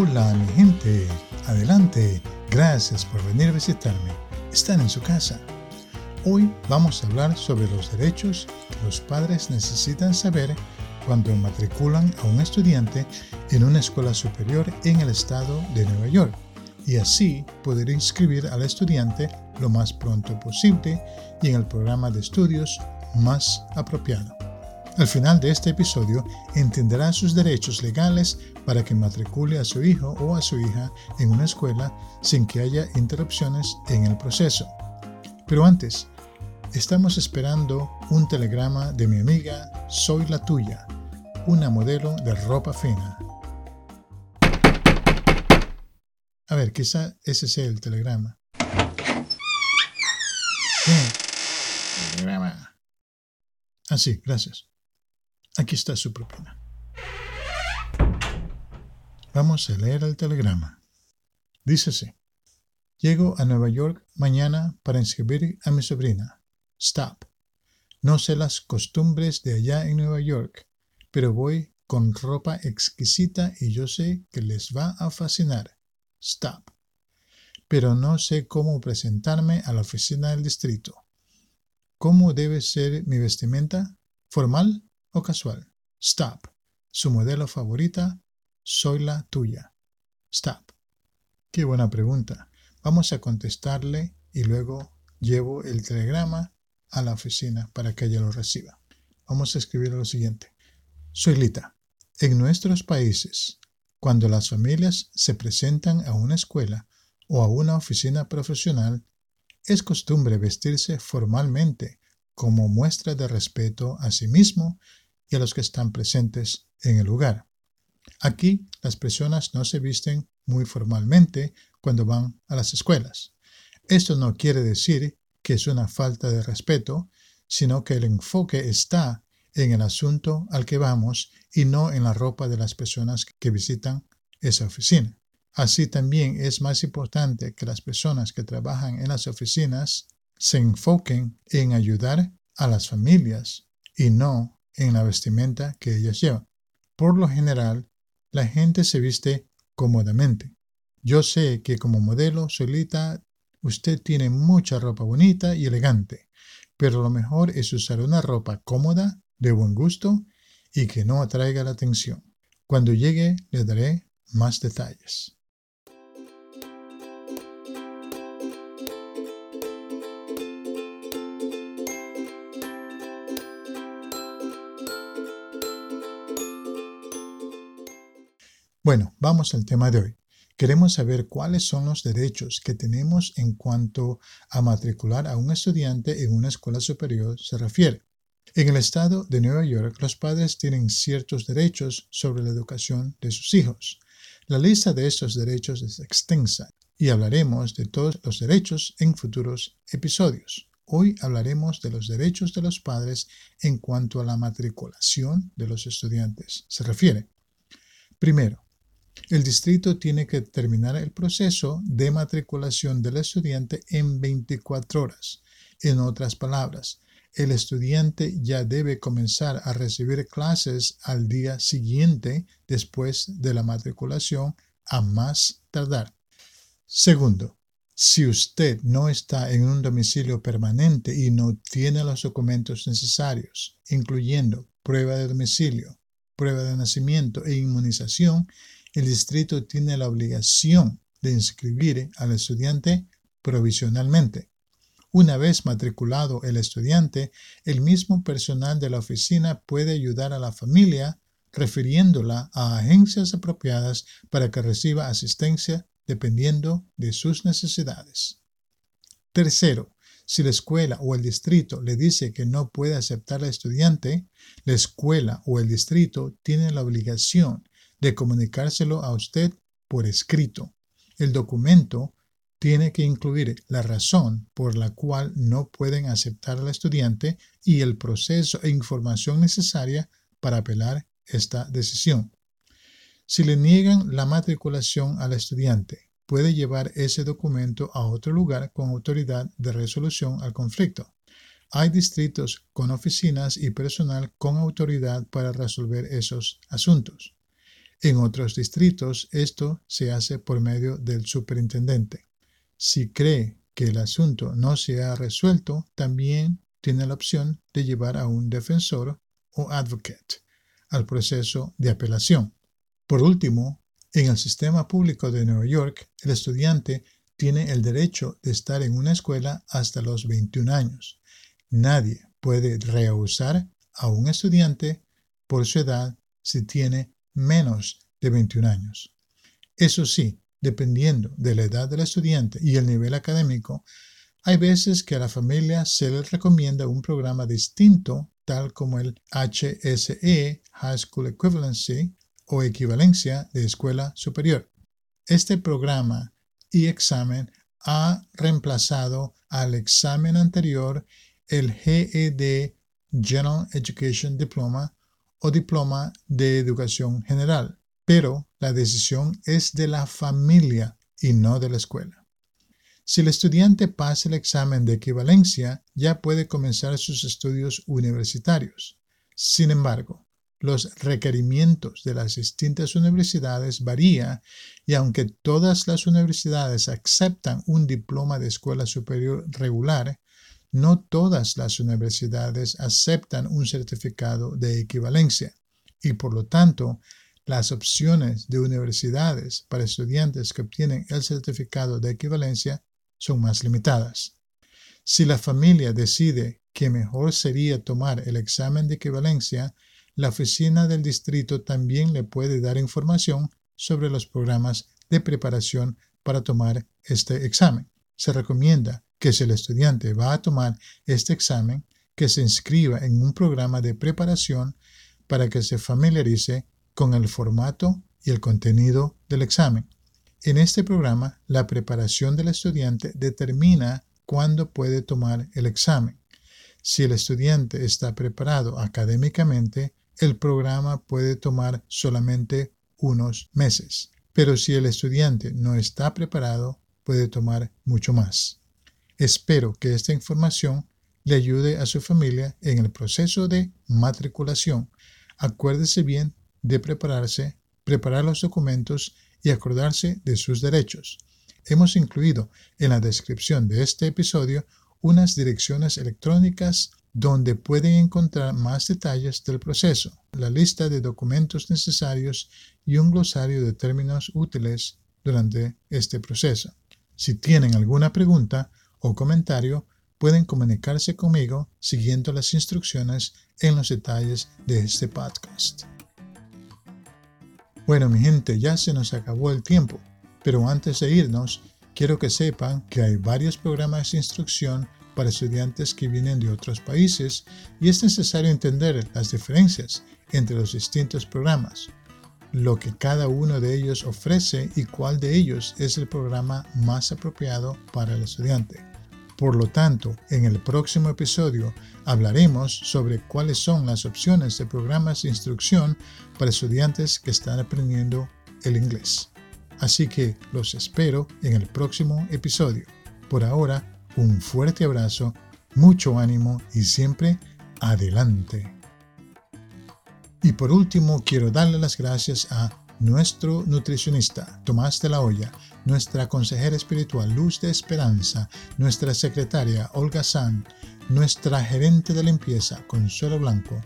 Hola mi gente, adelante, gracias por venir a visitarme. Están en su casa. Hoy vamos a hablar sobre los derechos que los padres necesitan saber cuando matriculan a un estudiante en una escuela superior en el estado de Nueva York y así poder inscribir al estudiante lo más pronto posible y en el programa de estudios más apropiado. Al final de este episodio entenderá sus derechos legales para que matricule a su hijo o a su hija en una escuela sin que haya interrupciones en el proceso. Pero antes, estamos esperando un telegrama de mi amiga Soy la tuya, una modelo de ropa fina. A ver, quizá ese sea el telegrama. Telegrama. Ah, sí, gracias. Aquí está su propina. Vamos a leer el telegrama. Dícese, llego a Nueva York mañana para inscribir a mi sobrina. Stop. No sé las costumbres de allá en Nueva York, pero voy con ropa exquisita y yo sé que les va a fascinar. Stop. Pero no sé cómo presentarme a la oficina del distrito. ¿Cómo debe ser mi vestimenta? ¿Formal o casual? Stop. Su modelo favorita, soy la tuya. Stop. Qué buena pregunta. Vamos a contestarle y luego llevo el telegrama a la oficina para que ella lo reciba. Vamos a escribir lo siguiente. Soy Lita. En nuestros países, cuando las familias se presentan a una escuela o a una oficina profesional, es costumbre vestirse formalmente como muestra de respeto a sí mismo y a los que están presentes en el lugar. Aquí las personas no se visten muy formalmente cuando van a las escuelas. Esto no quiere decir que es una falta de respeto, sino que el enfoque está en el asunto al que vamos y no en la ropa de las personas que visitan esa oficina. Así también es más importante que las personas que trabajan en las oficinas se enfoquen en ayudar a las familias y no en la vestimenta que ellas llevan. Por lo general, la gente se viste cómodamente. Yo sé que como modelo solita usted tiene mucha ropa bonita y elegante, pero lo mejor es usar una ropa cómoda, de buen gusto y que no atraiga la atención. Cuando llegue le daré más detalles. Bueno, vamos al tema de hoy. Queremos saber cuáles son los derechos que tenemos en cuanto a matricular a un estudiante en una escuela superior se refiere. En el estado de Nueva York, los padres tienen ciertos derechos sobre la educación de sus hijos. La lista de estos derechos es extensa y hablaremos de todos los derechos en futuros episodios. Hoy hablaremos de los derechos de los padres en cuanto a la matriculación de los estudiantes se refiere. Primero, el distrito tiene que terminar el proceso de matriculación del estudiante en 24 horas. En otras palabras, el estudiante ya debe comenzar a recibir clases al día siguiente después de la matriculación a más tardar. Segundo, si usted no está en un domicilio permanente y no tiene los documentos necesarios, incluyendo prueba de domicilio, prueba de nacimiento e inmunización, el distrito tiene la obligación de inscribir al estudiante provisionalmente. Una vez matriculado el estudiante, el mismo personal de la oficina puede ayudar a la familia refiriéndola a agencias apropiadas para que reciba asistencia dependiendo de sus necesidades. Tercero, si la escuela o el distrito le dice que no puede aceptar al estudiante, la escuela o el distrito tiene la obligación de comunicárselo a usted por escrito. El documento tiene que incluir la razón por la cual no pueden aceptar al estudiante y el proceso e información necesaria para apelar esta decisión. Si le niegan la matriculación al estudiante, puede llevar ese documento a otro lugar con autoridad de resolución al conflicto. Hay distritos con oficinas y personal con autoridad para resolver esos asuntos. En otros distritos esto se hace por medio del superintendente. Si cree que el asunto no se ha resuelto, también tiene la opción de llevar a un defensor o advocate al proceso de apelación. Por último, en el sistema público de Nueva York, el estudiante tiene el derecho de estar en una escuela hasta los 21 años. Nadie puede rehusar a un estudiante por su edad si tiene menos de 21 años. Eso sí, dependiendo de la edad del estudiante y el nivel académico, hay veces que a la familia se le recomienda un programa distinto, tal como el HSE, High School Equivalency, o equivalencia de escuela superior. Este programa y examen ha reemplazado al examen anterior el GED General Education Diploma o Diploma de Educación General, pero la decisión es de la familia y no de la escuela. Si el estudiante pasa el examen de equivalencia, ya puede comenzar sus estudios universitarios. Sin embargo, los requerimientos de las distintas universidades varían y aunque todas las universidades aceptan un diploma de escuela superior regular, no todas las universidades aceptan un certificado de equivalencia y por lo tanto las opciones de universidades para estudiantes que obtienen el certificado de equivalencia son más limitadas. Si la familia decide que mejor sería tomar el examen de equivalencia, la oficina del distrito también le puede dar información sobre los programas de preparación para tomar este examen. Se recomienda que si el estudiante va a tomar este examen, que se inscriba en un programa de preparación para que se familiarice con el formato y el contenido del examen. En este programa, la preparación del estudiante determina cuándo puede tomar el examen. Si el estudiante está preparado académicamente, el programa puede tomar solamente unos meses. Pero si el estudiante no está preparado, puede tomar mucho más. Espero que esta información le ayude a su familia en el proceso de matriculación. Acuérdese bien de prepararse, preparar los documentos y acordarse de sus derechos. Hemos incluido en la descripción de este episodio unas direcciones electrónicas donde pueden encontrar más detalles del proceso, la lista de documentos necesarios y un glosario de términos útiles durante este proceso. Si tienen alguna pregunta o comentario, pueden comunicarse conmigo siguiendo las instrucciones en los detalles de este podcast. Bueno, mi gente, ya se nos acabó el tiempo, pero antes de irnos, quiero que sepan que hay varios programas de instrucción para estudiantes que vienen de otros países y es necesario entender las diferencias entre los distintos programas, lo que cada uno de ellos ofrece y cuál de ellos es el programa más apropiado para el estudiante. Por lo tanto, en el próximo episodio hablaremos sobre cuáles son las opciones de programas de instrucción para estudiantes que están aprendiendo el inglés. Así que los espero en el próximo episodio. Por ahora, un fuerte abrazo, mucho ánimo y siempre adelante. Y por último, quiero darle las gracias a nuestro nutricionista Tomás de la Hoya, nuestra consejera espiritual Luz de Esperanza, nuestra secretaria Olga San, nuestra gerente de limpieza Consuelo Blanco,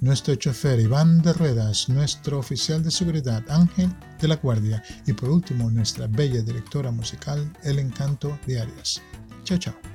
nuestro chofer Iván de Ruedas, nuestro oficial de seguridad Ángel de la Guardia y por último nuestra bella directora musical El Encanto de Arias. Chao, chao.